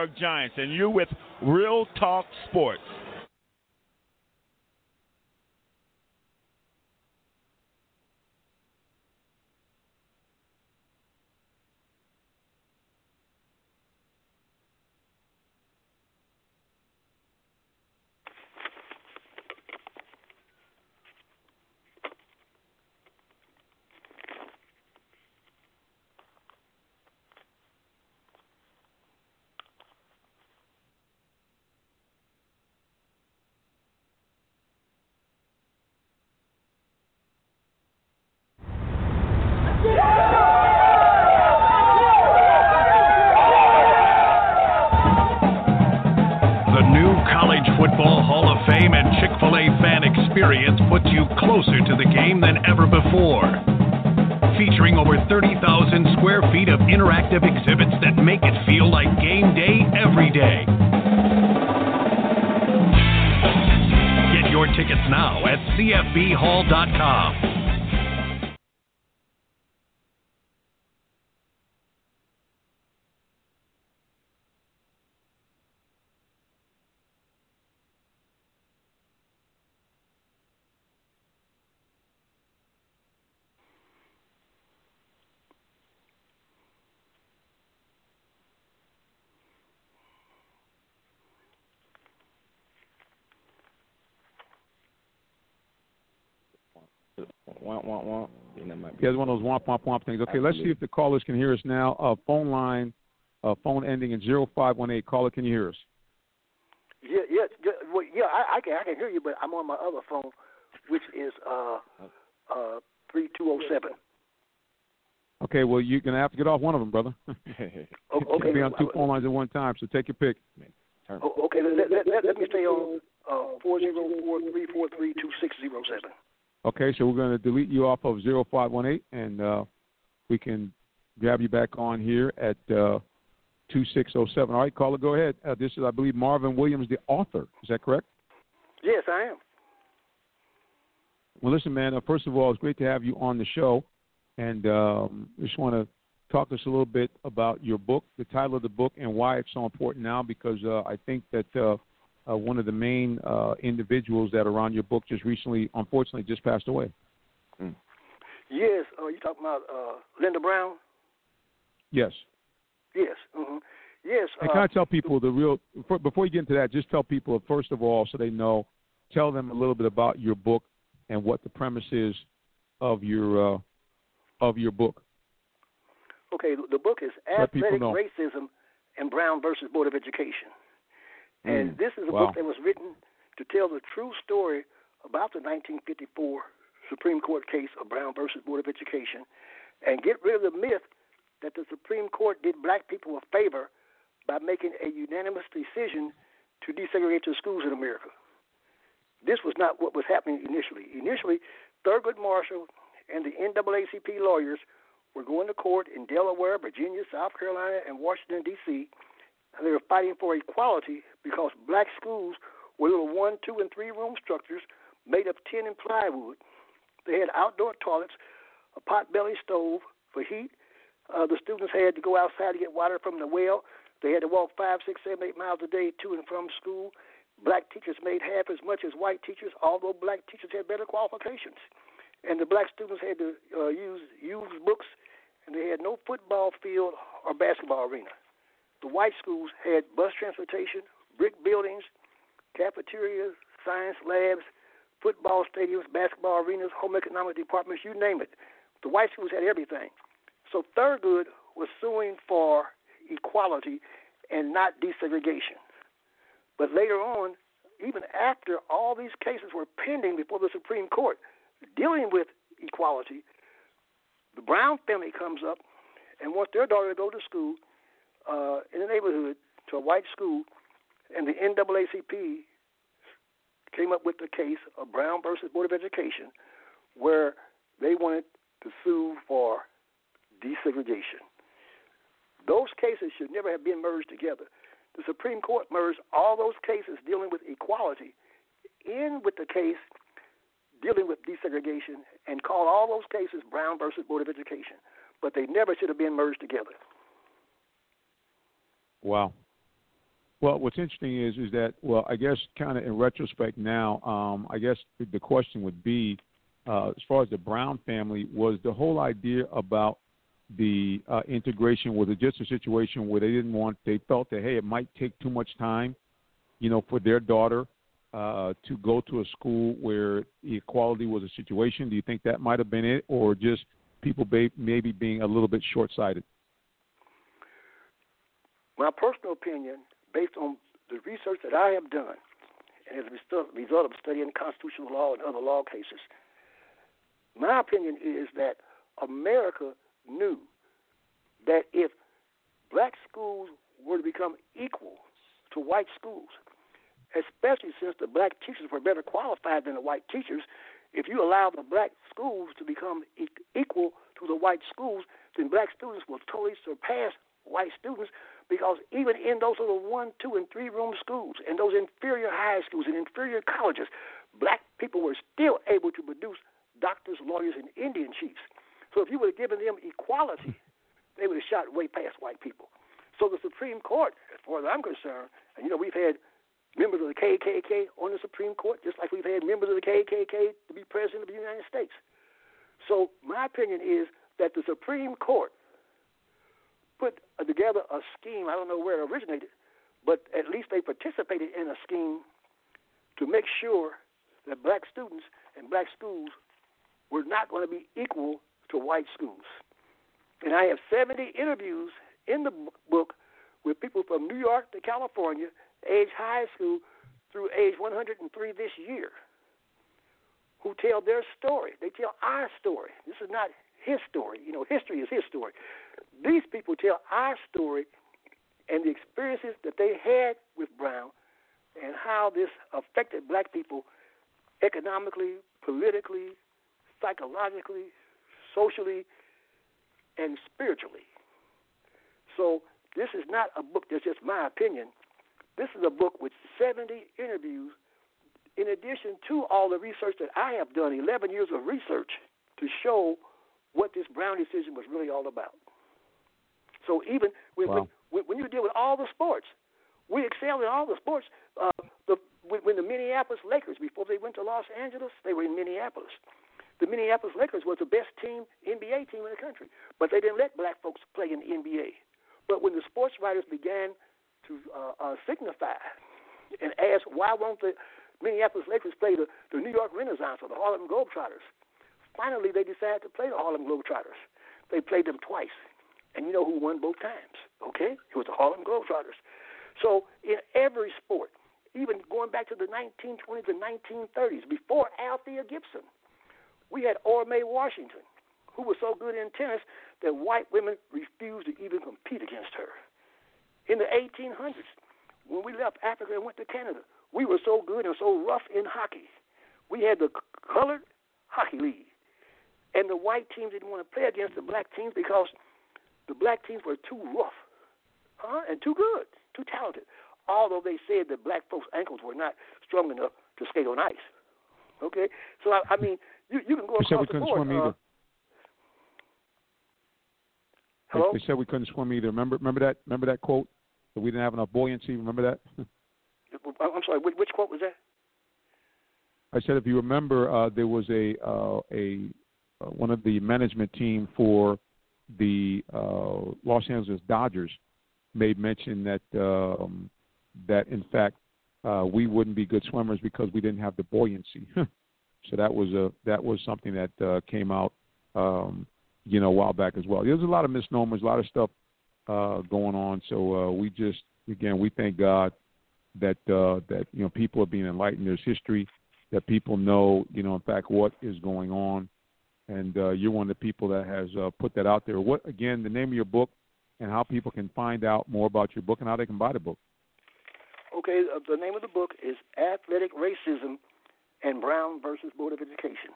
York Giants, and you're with Real Talk Sports. Womp, womp, womp. Yeah, that might be- Yeah, one of those womp womp womp things. Okay, let's see if the callers can hear us now. Uh, phone line, uh, phone ending in zero five one eight. Caller, can you hear us? Yeah, yeah, yeah, well, yeah I, I can I can hear you, but I'm on my other phone, which is uh uh three two zero seven. Okay, well you're gonna have to get off one of them, brother. Oh, Can't okay. be on two phone lines at one time, so take your pick. Oh, okay, let, let, let, let me stay on uh four zero four three four three two six zero seven. Okay, so we're gonna delete you off of zero five one eight, and uh, we can grab you back on here at uh, two six zero seven. All right, caller, go ahead. Uh, this is, I believe, Marvin Williams, the author. Is that correct? Yes, I am. Well, listen, man. Uh, first of all, it's great to have you on the show, and um, just want to talk to us a little bit about your book, the title of the book, and why it's so important now. Because uh, I think that uh, uh, one of the main uh, individuals that are on your book just recently, unfortunately, just passed away. Yes, uh, you talking about uh Linda Brown? Yes. Yes. hmm Yes. And uh, can I tell people the real before, before you get into that? Just tell people first of all, so they know. Tell them a little bit about your book and what the premise is of your uh, of your book. Okay, the book is Let Athletic. Racism and Brown versus Board of Education. And Mm, this is a wow. book that was written to tell the true story about the 1954 Supreme Court case of Brown versus Board of Education and get rid of the myth that the Supreme Court did black people a favor by making a unanimous decision to desegregate the schools in America. This was not what was happening initially. Initially, Thurgood Marshall and the NAACP lawyers were going to court in Delaware, Virginia, South Carolina, and Washington, D.C. And they were fighting for equality because black schools were little one, two, and three room structures made of tin and plywood. They had outdoor toilets, a pot-belly stove for heat. Uh, the students had to go outside to get water from the well. They had to walk five, six, seven, eight miles a day to and from school. Black teachers made half as much as white teachers, although black teachers had better qualifications. And the black students had to uh, use used books, and they had no football field or basketball arena. The white schools had bus transportation, brick buildings, cafeterias, science labs, football stadiums, basketball arenas, home economic departments, you name it. The white schools had everything. So Thurgood was suing for equality and not desegregation. But later on, even after all these cases were pending before the Supreme Court dealing with equality, the Brown family comes up and wants their daughter to go to school uh, in the neighborhood to a white school, and the NAACP came up with the case of Brown versus Board of Education, where they wanted to sue for desegregation. Those cases should never have been merged together. The Supreme Court merged all those cases dealing with equality in with the case dealing with desegregation and called all those cases Brown versus Board of Education. But they never should have been merged together. Wow. Well, what's interesting is is that well, I guess kind of in retrospect now, um, I guess the question would be, uh, as far as the Brown family, was the whole idea about the uh, integration was it just a situation where they didn't want they felt that hey it might take too much time, you know, for their daughter uh, to go to a school where equality was a situation? Do you think that might have been it, or just people be, maybe being a little bit short sighted? My personal opinion based on the research that I have done and as a result of studying constitutional law and other law cases, my opinion is that America knew that if black schools were to become equal to white schools, especially since the black teachers were better qualified than the white teachers, if you allow the black schools to become equal to the white schools, then black students will totally surpass white students because even in those little one, two, and three room schools, and those inferior high schools and inferior colleges, black people were still able to produce doctors, lawyers, and Indian chiefs. So if you would have given them equality, they would have shot way past white people. So the Supreme Court, as far as I'm concerned, and you know we've had members of the KKK on the Supreme Court, just like we've had members of the KKK to be president of the United States. So my opinion is that the Supreme Court put together a scheme. I don't know where it originated, but at least they participated in a scheme to make sure that black students and black schools were not going to be equal to white schools. And I have 70 interviews in the book with people from New York to California, age high school through age 103 this year, who tell their story. They tell our story. This is not his story. You know, history is his story. These people tell our story and the experiences that they had with Brown and how this affected black people economically, politically, psychologically, socially, and spiritually. So this is not a book that's just my opinion. This is a book with 70 interviews in addition to all the research that I have done, 11 years of research to show what this Brown decision was really all about. So even when, wow. when, when you deal with all the sports, we excel in all the sports. Uh, the when, when the Minneapolis Lakers, before they went to Los Angeles, they were in Minneapolis. The Minneapolis Lakers was the best team, NBA team in the country, but they didn't let black folks play in the NBA. But when the sports writers began to uh, uh, signify and ask why won't the Minneapolis Lakers play the, the New York Renaissance or the Harlem Globetrotters, finally they decided to play the Harlem Globetrotters. They played them twice. And you know who won both times? Okay? It was the Harlem Globetrotters. So in every sport, even going back to the 1920s and 1930s, before Althea Gibson, we had Mae Washington, who was so good in tennis that white women refused to even compete against her. In the 1800s, when we left Africa and went to Canada, we were so good and so rough in hockey. We had the colored hockey league, and the white teams didn't want to play against the black teams because – the black teams were too rough, huh? And too good, too talented. Although they said that black folks' ankles were not strong enough to skate on ice. Okay, so I, I mean, you you can go they across said we the couldn't board. Swim uh, either. Hello? They said we couldn't swim either. Remember, remember that? Remember that quote? That we didn't have enough buoyancy. Remember that? I'm sorry. Which, which quote was that? I said, if you remember, uh, there was a uh, a uh, one of the management team for the uh, Los Angeles Dodgers made mention that um, that in fact uh, we wouldn't be good swimmers because we didn't have the buoyancy. so that was a that was something that uh, came out um, you know a while back as well. There's a lot of misnomers, a lot of stuff uh, going on. So uh, we just again we thank God that uh, that you know people are being enlightened. There's history that people know you know in fact what is going on and uh, you're one of the people that has uh, put that out there. What again? The name of your book, and how people can find out more about your book, and how they can buy the book. Okay, uh, the name of the book is Athletic Racism and Brown versus Board of Education.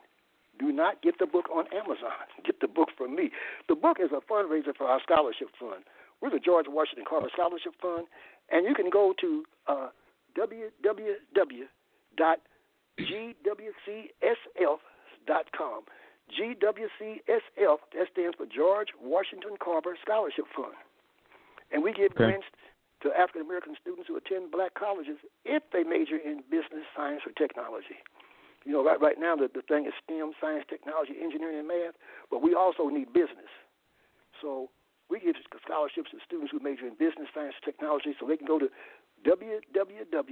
Do not get the book on Amazon. Get the book from me. The book is a fundraiser for our scholarship fund. We're the George Washington Carver Scholarship Fund, and you can go to uh, www.gwcsf.com GWCSF, that stands for George Washington Carver Scholarship Fund. And we give okay. grants to African American students who attend black colleges if they major in business, science, or technology. You know, right right now the, the thing is STEM, science, technology, engineering, and math, but we also need business. So we give scholarships to students who major in business, science, technology, so they can go to www.gwcsf.com,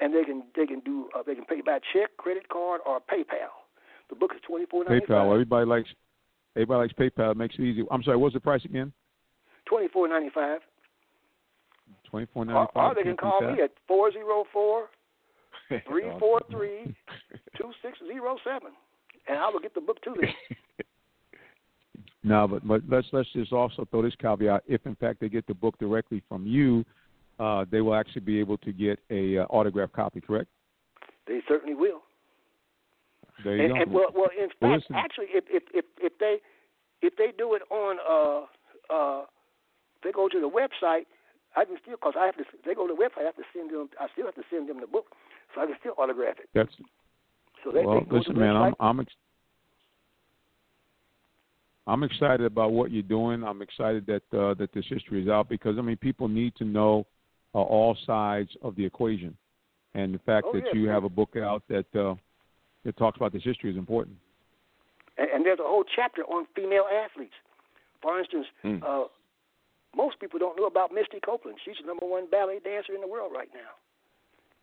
and they can they can do uh, they can pay by check, credit card, or PayPal. The book is twenty four ninety five. PayPal. Everybody likes everybody likes PayPal. It makes it easy. I'm sorry. What's the price again? Twenty four ninety five. Twenty four ninety five. Or they can call me at four zero four three four three two six zero seven, and I will get the book to them. no, but but let's let's just also throw this caveat: if in fact they get the book directly from you, uh, they will actually be able to get a uh, autographed copy. Correct? They certainly will. There you and, go. And well, well, in Well, fact, listen. actually, if if if if they if they do it on uh uh, they go to the website. I can still because I have to. They go to the website. I have to send them. I still have to send them the book, so I can still autograph it. That's So they, well. they Listen, man, website. I'm I'm ex- I'm excited about what you're doing. I'm excited that uh, that this history is out because I mean people need to know uh, all sides of the equation, and the fact Oh, that yes, you have a book out that uh, that talks about this history is important. and, and there's a whole chapter on female athletes. For instance, Mm. uh, most people don't know about Misty Copeland. She's the number one ballet dancer in the world right now.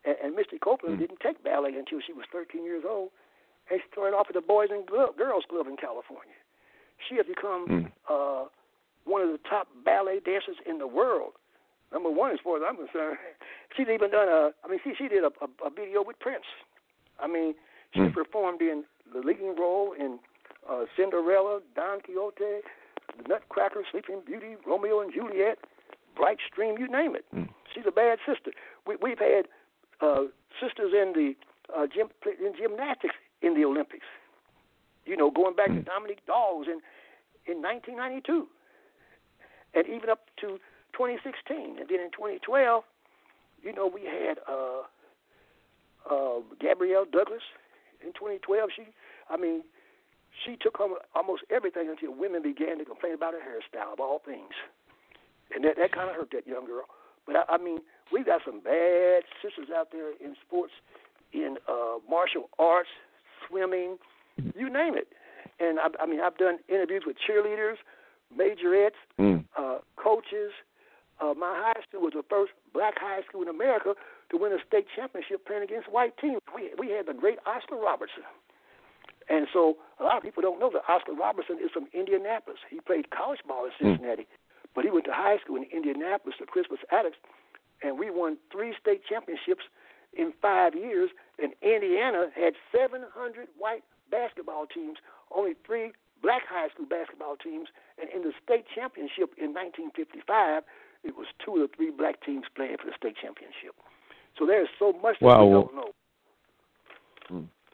And, and Misty Copeland Mm. didn't take ballet until she was 13 years old, and she started off at the Boys and Girls Club in California. She has become Mm. uh, one of the top ballet dancers in the world. Number one, as far as I'm concerned. She's even done a. I mean, she she did a, a, a video with Prince. I mean, she Mm. performed in the leading role in uh, Cinderella, Don Quixote, The Nutcracker, Sleeping Beauty, Romeo and Juliet, Bright Stream, you name it. Mm. She's a bad sister. We, we've had uh, sisters in the uh, gym, in gymnastics in the Olympics. You know, going back to Mm. Dominique Dawes in in 1992, and even up to 2016, and then in 2012, you know, we had uh, uh, Gabrielle Douglas in 2012. She, I mean, she took home almost everything until women began to complain about her hairstyle, of all things, and that that kind of hurt that young girl. But I, I mean, we've got some bad sisters out there in sports, in uh, martial arts, swimming, you name it. And I, I mean, I've done interviews with cheerleaders, majorettes, Mm. uh, coaches. Uh, my high school was the first black high school in America to win a state championship playing against white teams. We we had the great Oscar Robertson, and so a lot of people don't know that Oscar Robertson is from Indianapolis. He played college ball in Cincinnati, but he went to high school in Indianapolis, the Crispus Attucks, and we won three state championships in five years. And Indiana had 700 white basketball teams, only three black high school basketball teams, and in the state championship in 1955, it was two of the three black teams playing for the state championship. So there's so much that Wow, we don't know.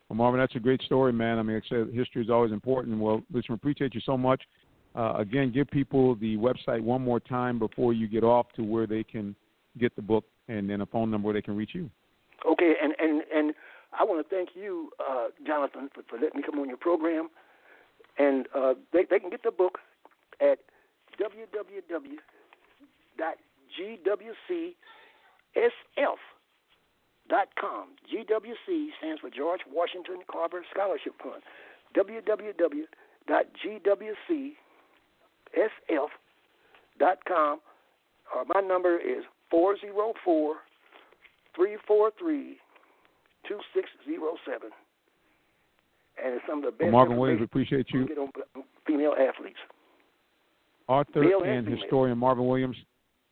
Well, Marvin, that's a great story, man. I mean, like I said, history is always important. Well, listen, we appreciate you so much. Uh, again, give people the website one more time before you get off to where they can get the book, and then a phone number where they can reach you. Okay, and and and I want to thank you, uh, Jonathan, for, for letting me come on your program. And uh, they they can get the book at www.gwcsf.com. GWC stands for George Washington Carver Scholarship Fund. www.gwcsf.com. Uh, my number is four zero four three four three two six zero seven. And it's some of the Well, best. Marvin Williams, we appreciate you. on female athletes. Author Male and and historian Marvin Williams,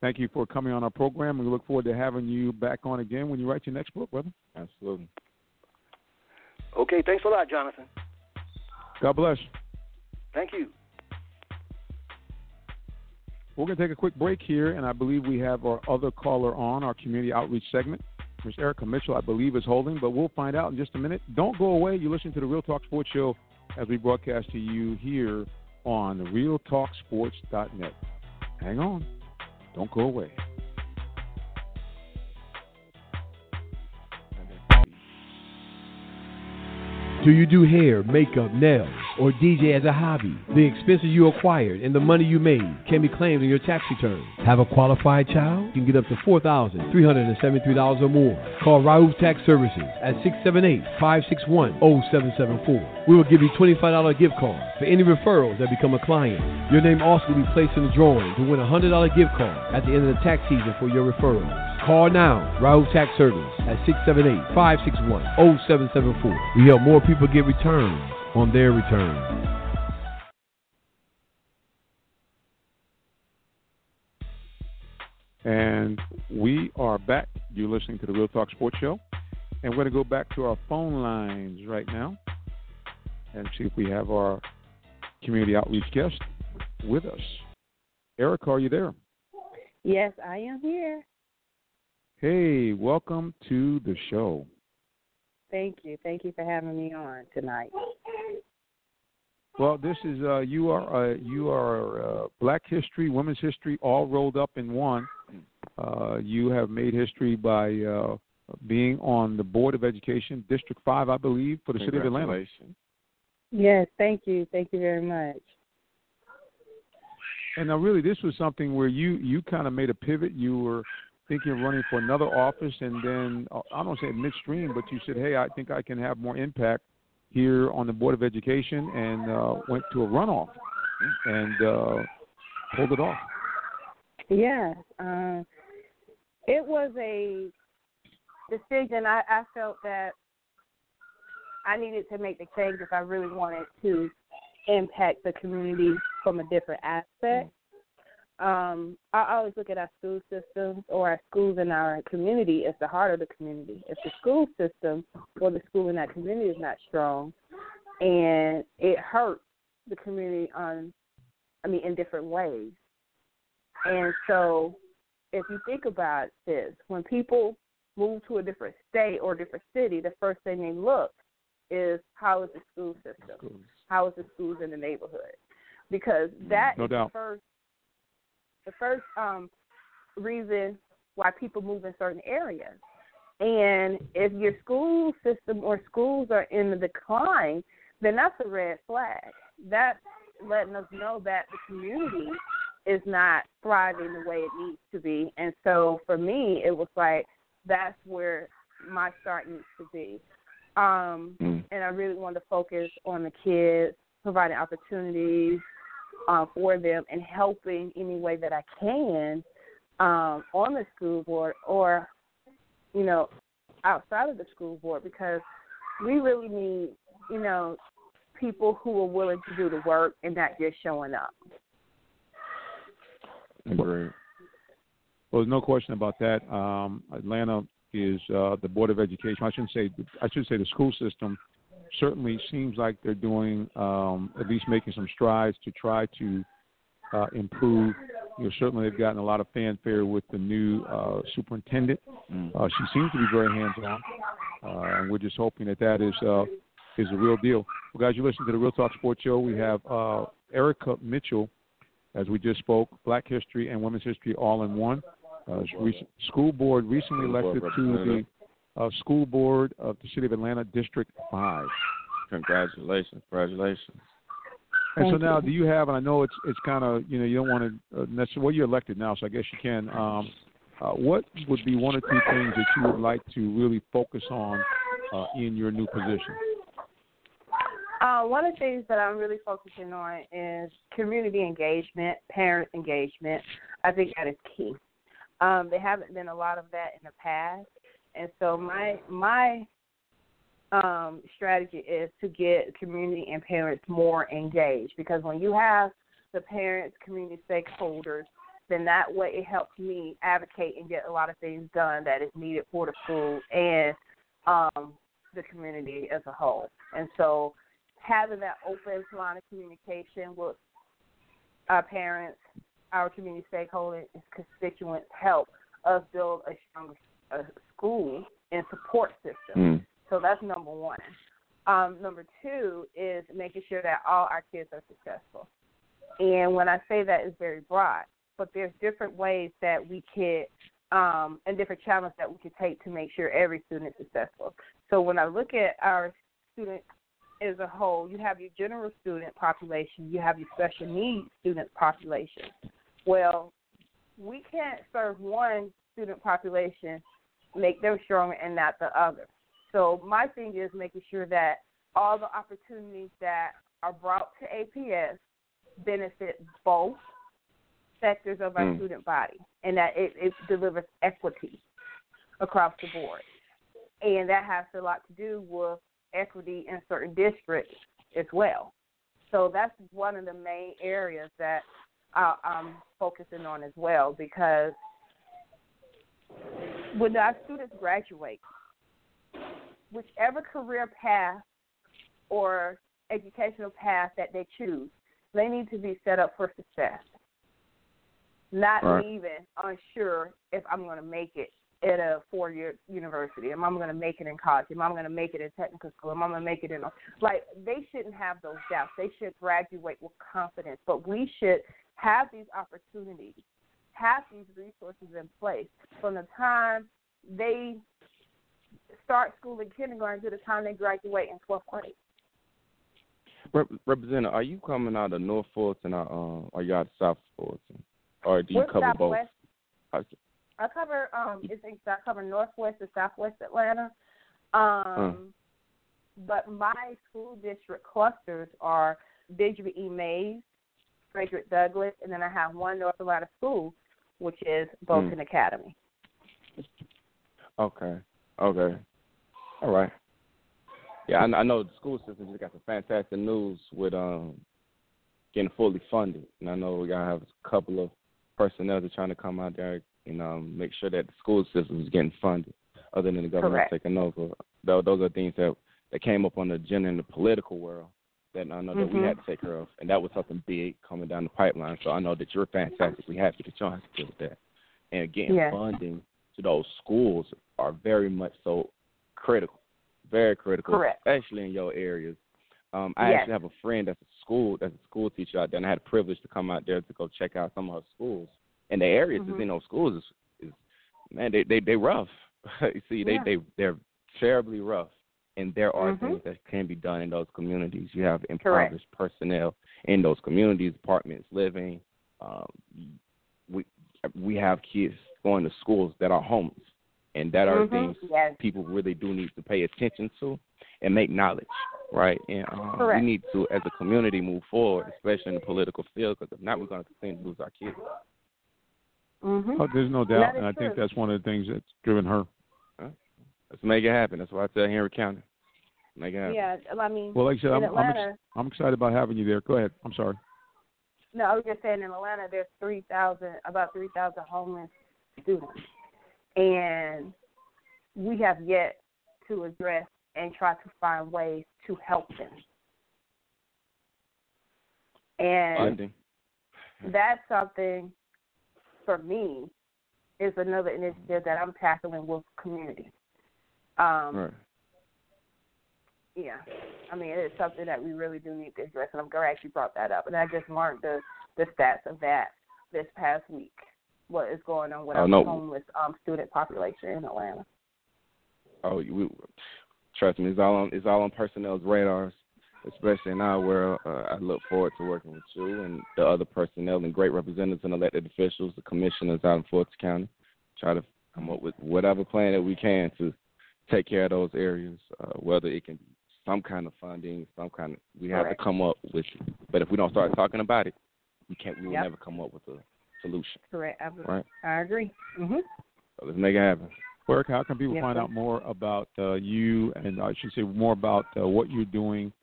thank you for coming on our program. We look forward to having you back on again when you write your next book, brother. Absolutely. Okay, thanks a lot, Jonathan. God bless. Thank you. We're going to take a quick break here, and I believe we have our other caller on, our community outreach segment. Ms. Erika Mitchell, I believe, is holding, but we'll find out in just a minute. Don't go away. You listen to the Real Talk Sports Show as we broadcast to you here on RealTalkSports.net. Hang on. Don't go away. Do you do hair, makeup, nails, or DJ as a hobby, the expenses you acquired and the money you made can be claimed in your tax return. Have a qualified child? You can get up to $4,373 or more. Call Raouf Tax Services at 678-561-0774. We will give you $25 gift card for any referrals that become a client. Your name also will be placed in the drawing to win a $100 gift card at the end of the tax season for your referrals. Call now, Raouf Tax Service at 678-561-0774. We help more people get returns on their return. And we are back. You're listening to the Real Talk Sports Show. And we're going to go back to our phone lines right now and see if we have our community outreach guest with us. Erika, are you there? Yes, I am here. Hey, welcome to the show. Thank you. Thank you for having me on tonight. Well, this is uh, you are uh, you are uh, Black History, Women's History, all rolled up in one. Uh, you have made history by uh, being on the Board of Education, District Five, I believe, for the city of Atlanta. Yes, thank you. Thank you very much. And now, really, this was something where you you kind of made a pivot. You were thinking of running for another office, and then uh, I don't say midstream, but you said, "Hey, I think I can have more impact here on the Board of Education," and uh, went to a runoff and uh, pulled it off. Yes, uh, it was a decision. I, I felt that I needed to make the change if I really wanted to impact the community from a different aspect. Um, I always look at our school systems or our schools in our community as the heart of the community. If the school system or the school in that community is not strong, and it hurts the community on, I mean, in different ways. And so, if you think about this, when people move to a different state or a different city, the first thing they look is how is the school system? How is the schools in the neighborhood? Because that no is doubt. the first the first um, reason why people move in certain areas. And if your school system or schools are in the decline, then that's a red flag. That's letting us know that the community is not thriving the way it needs to be. And so for me, it was like that's where my start needs to be. Um, Mm. And I really wanted to focus on the kids, providing opportunities, uh, for them and helping any way that I can um, on the school board or, you know, outside of the school board because we really need, you know, people who are willing to do the work and not just showing up. Great. Well, there's no question about that. Um, Atlanta is uh, the Board of Education. I shouldn't say I should say the school system certainly seems like they're doing um, at least making some strides to try to uh, improve. You know, certainly they've gotten a lot of fanfare with the new uh, superintendent. Mm. Uh, she seems to be very hands-on, uh, and we're just hoping that that is uh, is a real deal. Well, guys, you listen to the Real Talk Sports Show. We have uh, Erika Mitchell, as we just spoke, Black History and Women's History all in one. Uh, school board recently elected to the. Uh, school board of the city of Atlanta, District Five. Congratulations. Congratulations. And so now, you. do you have? And I know it's it's kind of you know you don't want to uh, necessarily. Well, you're elected now, so I guess you can. Um, uh, what would be one or two things that you would like to really focus on uh, in your new position? Uh, one of the things that I'm really focusing on is community engagement, parent engagement. I think that is key. Um, there haven't been a lot of that in the past, and so my my um, strategy is to get community and parents more engaged because when you have the parents, community stakeholders, then that way it helps me advocate and get a lot of things done that is needed for the school and um, the community as a whole. And so having that open line of communication with our parents, our community stakeholders, constituents help us build a stronger uh, school and support system. Mm. So that's number one. Um, number two is making sure that all our kids are successful. And when I say that, it's very broad, but there's different ways that we could, um, and different challenges that we could take to make sure every student is successful. So when I look at our student as a whole, you have your general student population, you have your special needs student population. Well, we can't serve one student population, make them stronger, and not the other. So my thing is making sure that all the opportunities that are brought to APS benefit both sectors of our Mm. student body, and that it, it delivers equity across the board. And that has a lot to do with equity in certain districts as well. So that's one of the main areas that I, I'm focusing on as well because when our students graduate, whichever career path or educational path that they choose, they need to be set up for success. Not Right. even unsure if I'm going to make it at a four year university, am I going to make it in college, am I going to make it in technical school, am I going to make it in like they shouldn't have those doubts. They should graduate with confidence. But we should have these opportunities, have these resources in place from the time they start school in kindergarten to the time they graduate in twelfth grade. Rep- Representative, are you coming out of North Fulton or uh, are you out of South Fulton? Or do you We're cover both? Southwest. I- I cover um it's I cover northwest and southwest Atlanta. Um but my school district clusters are Benjamin E. Mays, Frederick Douglass, and then I have one North Atlanta school, which is Bolton Academy. Okay. Okay. All right. Yeah, I, I know the school system just got some fantastic news with um getting fully funded, and I know we gotta have a couple of personnel that's trying to come out there and um make sure that the school system is getting funded, other than the government Correct. taking over. Tho- Those are things that that came up on the agenda in the political world that I know that we Mhm. had to take care of, and that was something big coming down the pipeline. So I know that you're fantastically happy that y'all have to deal with that, and getting Yes. funding to those schools are very much so critical, very critical, Correct. especially in your areas. Um, I Yes. actually have a friend that's a school that's a school teacher out there, and I had the privilege to come out there to go check out some of her schools. And the areas Mhm. that's in those schools is, is man, they they they rough. you see, they Yeah. they they're terribly rough, and there are Mhm. things that can be done in those communities. You have impoverished personnel in those communities, apartments, living. Um, we we have kids going to schools that are homeless, and that are Mhm. things Yes. people really do need to pay attention to and make knowledge, right? And um, we need to, as a community, move forward, especially in the political field, because if not, we're going to continue to lose our kids. Mhm. Oh, there's no doubt, and I think that's one of the things that's driven her. Let's make it happen. That's why I tell Henry County, make it happen. Yeah, I mean Well, like I said, I'm, I'm, ex- I'm excited about having you there. Go ahead. I'm sorry. No, I was just saying in Atlanta there's three thousand about three thousand homeless students. And we have yet to address and try to find ways to help them. And Funding. that's something for me is another initiative that I'm tackling with community. Um Right. yeah. I mean, it's something that we really do need to address, and I'm glad you brought that up. And I just learned the the stats of that this past week. What is going on with Oh, our homeless um, student population in Atlanta? Oh, we, trust me, it's all on it's all on personnel's radars, especially in our world. Uh, I look forward to working with you and the other personnel and great representatives and elected officials, the commissioners out in Fulton County. Try to come up with whatever plan that we can to take care of those areas, uh, whether it can be some kind of funding, some kind of we have Correct. to come up with. it. But if we don't start talking about it, we can't. We will Yep. never come up with a solution. Correct. I, Right. I agree. Mhm. So let's make it happen. Work. How can people Yes, find sir. out more about uh, you, and I should say more about uh, what you're doing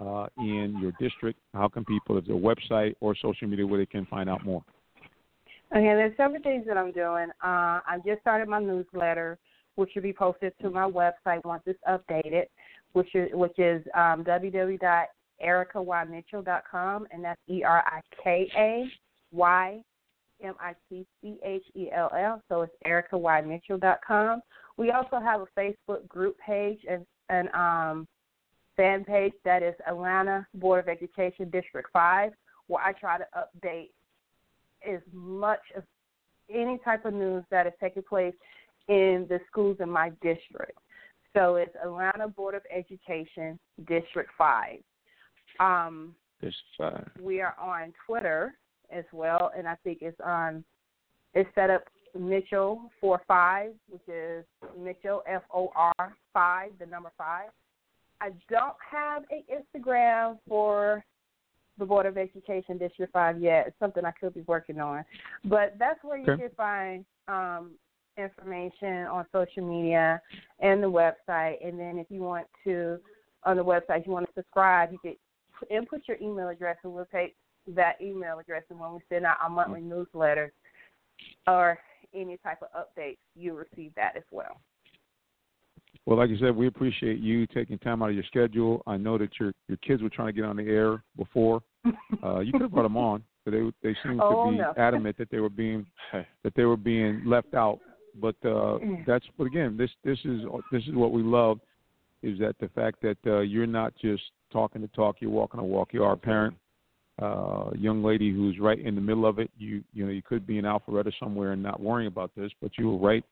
uh, in your district? How can people, if their website or social media, where they can find out more? Okay, there's several things that I'm doing. Uh, I just started my newsletter, which will be posted to my website once it's updated, which is which is um, and that's E R I K A Y M I T C H E L L. So it's ErikaYMitchell.com. We also have a Facebook group page and and um, fan page that is Atlanta Board of Education District Five, where I try to update as much of any type of news that is taking place in the schools in my district. So it's Atlanta Board of Education, District 5. Um, District 5. We are on Twitter as well, and I think it's on, it's set up Mitchell four five, which is Mitchell F O R five, the number five. I don't have an Instagram for the Board of Education District Five yet. It's something I could be working on, but that's where you Okay. can find um, information on social media and the website. And then if you want to, on the website, you want to subscribe, you could input your email address, and we'll take that email address. And when we send out our monthly newsletters or any type of updates, you'll receive that as well. Well, like you said, we appreciate you taking time out of your schedule. I know that your your kids were trying to get on the air before. Uh, you could have brought them on, but they they seemed Oh, to be no. adamant that they were being that they were being left out. But uh, Mm. that's but again, this this is this is what we love is that the fact that uh, you're not just talking to talk, you're walking a walk. You are a parent, uh, young lady who's right in the middle of it. You you know you could be in Alpharetta somewhere and not worrying about this, but you were right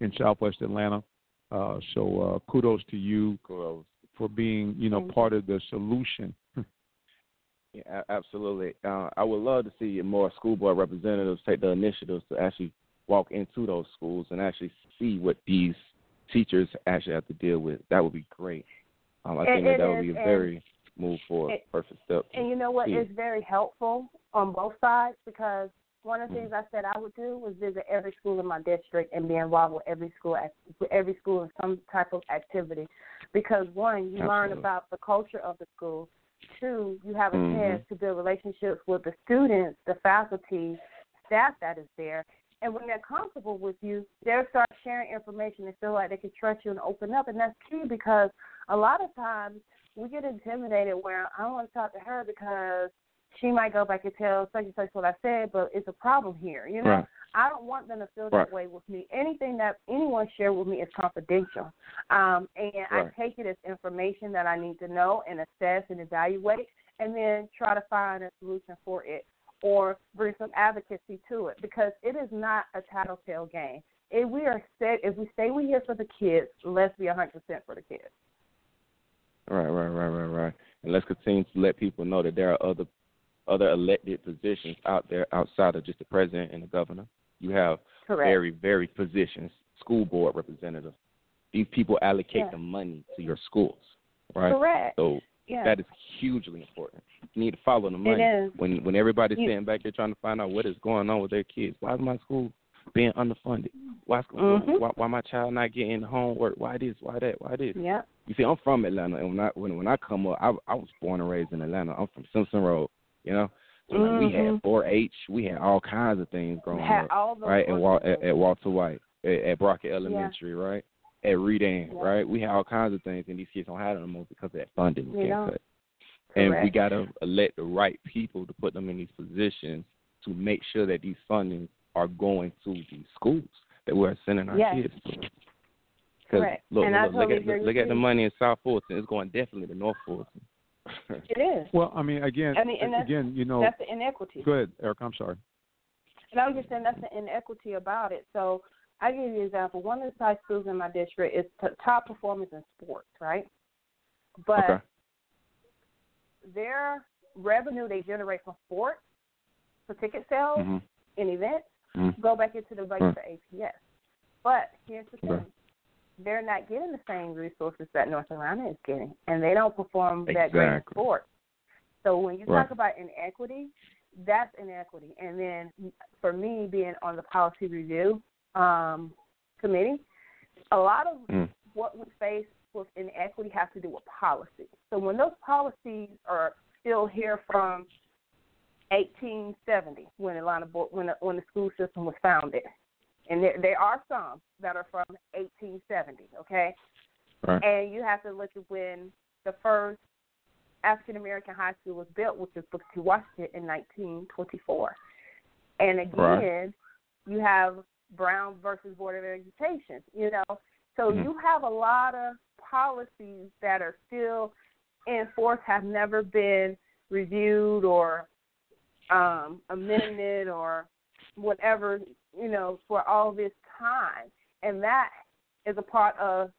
in Southwest Atlanta. Uh, so uh, kudos to you Kudos. for being you know part of the solution. Yeah, absolutely. Uh, I would love to see more school board representatives take the initiatives to actually walk into those schools and actually see what these teachers actually have to deal with. That would be great. Um, I think that that would be a very move forward, it- perfect step. And you know what See. is very helpful on both sides because one of the things I said I would do was visit every school in my district and be involved with every school with every school in some type of activity because one you learn about the culture of the school two you have a Mhm. chance to build relationships with the students the faculty staff that is there and when they're comfortable with you they'll start sharing information and feel like they can trust you and open up and that's key because a lot of times we get intimidated where I don't want to talk to her because she might go back and tell such and such what I said, but it's a problem here. You know, Right. I don't want them to feel that Right. way with me. Anything that anyone share with me is confidential, um, and I take it as information that I need to know and assess and evaluate, and then try to find a solution for it or bring some advocacy to it because it is not a tattletale game. If we are set, if we say we're here for the kids, let's be 100% for the kids. Right, right, right, right, right. And let's continue to let people know that there are other other elected positions out there outside of just the president and the governor. You have Correct. very, very positions, school board representatives. These people allocate Yeah. the money to your schools, right? Correct. So Yeah. that is hugely important. You need to follow the money. is. When when everybody's sitting back there trying to find out what is going on with their kids. Why is my school being underfunded? Why, Mhm. why why my child not getting homework? Why this? Why that? Why this? Yeah. You see, I'm from Atlanta, and when I when when I come up, I I was born and raised in Atlanta. I'm from Simpson Road, you know. So like, we had Mhm. 4-H, we had all kinds of things growing Had up, all right? At, at, at Walter White, at, at Brockett Elementary, right? At Redan, Yeah. right? We have all kinds of things, and these kids don't have them anymore because of that funding was You getting know, cut. And we gotta elect the right people to put them in these positions to make sure that these fundings are going to these schools that we're sending our Yes. kids to. Because Correct. look, And I look, look at agree look, look at the money in South Fulton. It's going definitely to North Fulton. It is. Well, I mean, again, I mean, and again, you know. That's the inequity. Go ahead, Eric. I'm sorry. And I was just saying that's the inequity about it. So I give you an example. One of the high schools in my district is t- top performers in sports, right? But Okay. their revenue they generate from sports, for ticket sales Mhm. and events, Mhm. go back into the budget Right. for APS. But here's the thing. Okay. They're not getting the same resources that North Carolina is getting, and they don't perform that great in sports. So when you Right. talk about inequity, that's inequity. And then for me, being on the policy review um, committee, a lot of Mm. what we face with inequity has to do with policy. So when those policies are still here from 1870, when Atlanta when the, when the school system was founded, and there, there are some that are from 1870. Okay, Right. and you have to look at when the first African American high school was built, which is Booker T. Washington in 1924. And again, Right. you have Brown versus Board of Education. You know, so Mhm. you have a lot of policies that are still in force, have never been reviewed or um, amended or whatever. You know, for all this time, and that is a part of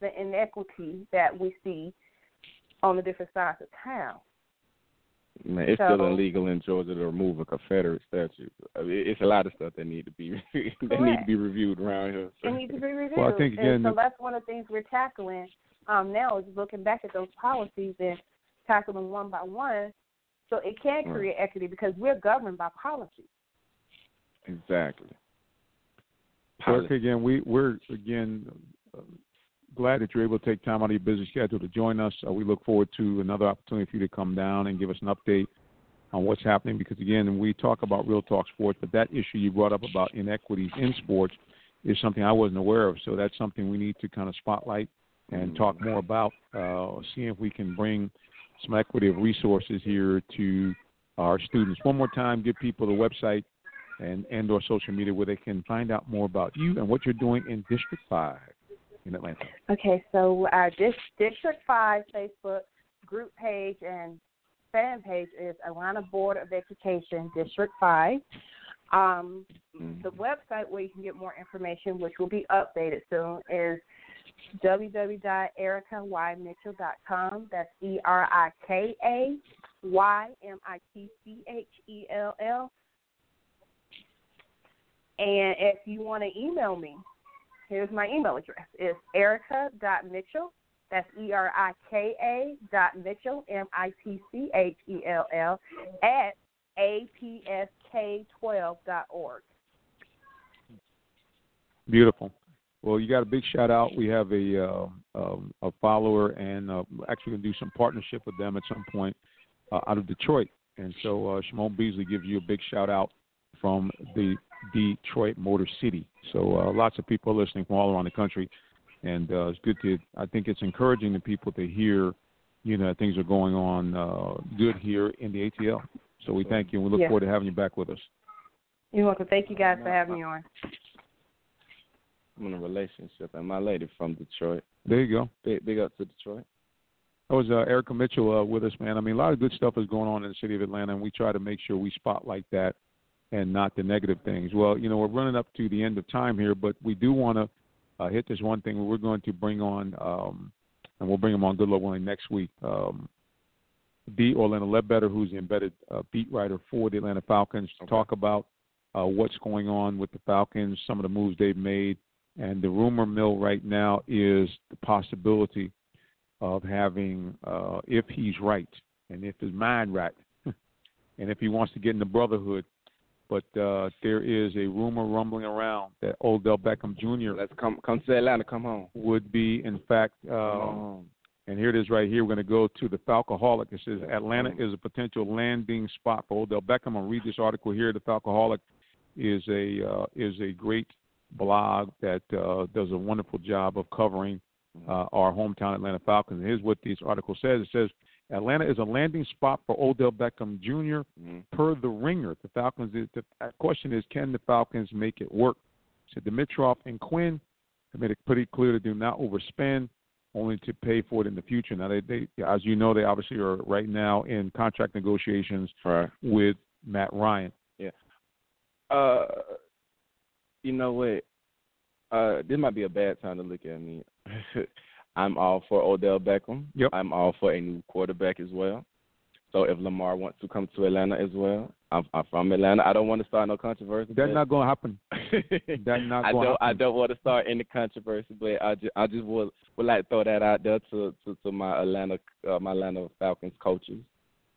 the inequity that we see on the different sides of town. Man, it's So- still illegal in Georgia to remove a Confederate statue. I mean, it's a lot of stuff that need to be that need to be reviewed around here. It needs to be reviewed. Well, I think, again, and so that's one of the things we're tackling um, now is looking back at those policies and tackling them one by one, so it can Right. create equity because we're governed by policy. Exactly. Eric, again, we, we're again glad that you're able to take time out of your busy schedule to join us. Uh, we look forward to another opportunity for you to come down and give us an update on what's happening. Because again, we talk about real talk sports, but that issue you brought up about inequities in sports is something I wasn't aware of. So that's something we need to kind of spotlight and talk more about. Uh, seeing if we can bring some equity of resources here to our students. One more time, give people the website and and or social media where they can find out more about you and what you're doing in District Five in Atlanta. Okay, so our dis- District 5 Facebook group page and fan page is Atlanta Board of Education District 5. Um, Mm-hmm. the website where you can get more information, which will be updated soon, is www.erikaYmitchell.com. That's E R I K A Y M I T C H E L L. And if you want to email me, here's my email address. It's erika.mitchell. That's E R I K A dot Mitchell, M I T C H E L L, at apsk12.org. Beautiful. Well, you got a big shout out. We have a uh, um, a follower, and uh, actually going to do some partnership with them at some point uh, out of Detroit. And so uh, Shimon Beasley gives you a big shout out from the Detroit Motor City. So uh, lots of people are listening from all around the country, and uh, it's good to. I think it's encouraging to people to hear, you know, things are going on uh, good here in the ATL. So we thank you, and we look Yes. forward to having you back with us. You're welcome. Thank you guys for having me on. I'm in a relationship, and my lady from Detroit. There you go. Big, big up to Detroit. That was uh, Erika Mitchell uh, with us, man. I mean, a lot of good stuff is going on in the city of Atlanta, and we try to make sure we spotlight that and not the negative things. Well, you know, we're running up to the end of time here, but we do want to uh, hit this one thing. We're going to bring on, um, and we'll bring him on good luck willing next week. Um, D. Orlando Ledbetter, who's the embedded uh, beat writer for the Atlanta Falcons, to talk about uh, what's going on with the Falcons, some of the moves they've made, and the rumor mill right now is the possibility of having, uh, if he's right, and if his mind right, and if he wants to get in the brotherhood. But uh, there is a rumor rumbling around that Odell Beckham Jr. Let's come come to Atlanta. Come home. would be, in fact, uh, and here it is right here. We're going to go to the Falcoholic. It says Atlanta is a potential landing spot for Odell Beckham. I'll read this article here. The Falcoholic is a uh, is a great blog that uh, does a wonderful job of covering uh, our hometown Atlanta Falcons. And here's what this article says. It says Atlanta is a landing spot for Odell Beckham Jr. Mhm. Per the Ringer, the Falcons. The question is, can the Falcons make it work? So Dimitroff and Quinn have made it pretty clear to do not overspend, only to pay for it in the future. Now, they, they as you know, they obviously are right now in contract negotiations Right. with Matt Ryan. Yeah. Uh, you know what? Uh, this might be a bad time to look at me. I'm all for Odell Beckham. Yep. I'm all for a new quarterback as well. So if Lamar wants to come to Atlanta as well, I'm, I'm from Atlanta. I don't want to start no controversy. That's not going to happen. That's not I going don't. to I don't want to start any controversy, but I just, I just would, would like to throw that out there to, to, to my Atlanta, uh, my Atlanta Falcons coaches.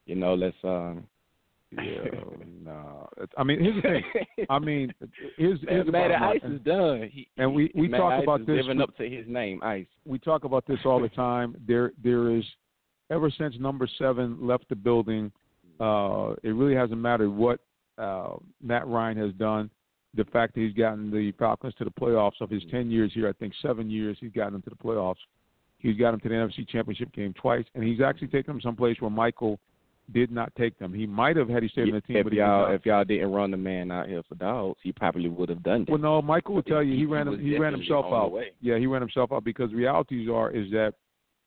You know, let's um. Yeah, no. I mean, here's the thing. I mean, here's, here's the man, bottom line. Ice is done. He, And we- we man, talk Ice about is this living up to his name, Ice. we talk about this all the time. There, there is ever since number seven left the building, uh, it really hasn't mattered what uh, Matt Ryan has done. The fact that he's gotten the Falcons to the playoffs of his ten years here, I think seven years he's gotten them to the playoffs. He's got them to the NFC Championship game twice, and he's actually taken them someplace where Michael did not take them. He might have had he stayed on the team, if but y'all if y'all didn't run the man out here for dogs, he probably would have done that. Well, no, Michael will tell you he he ran he ran himself out. Yeah, he ran himself out because realities are is that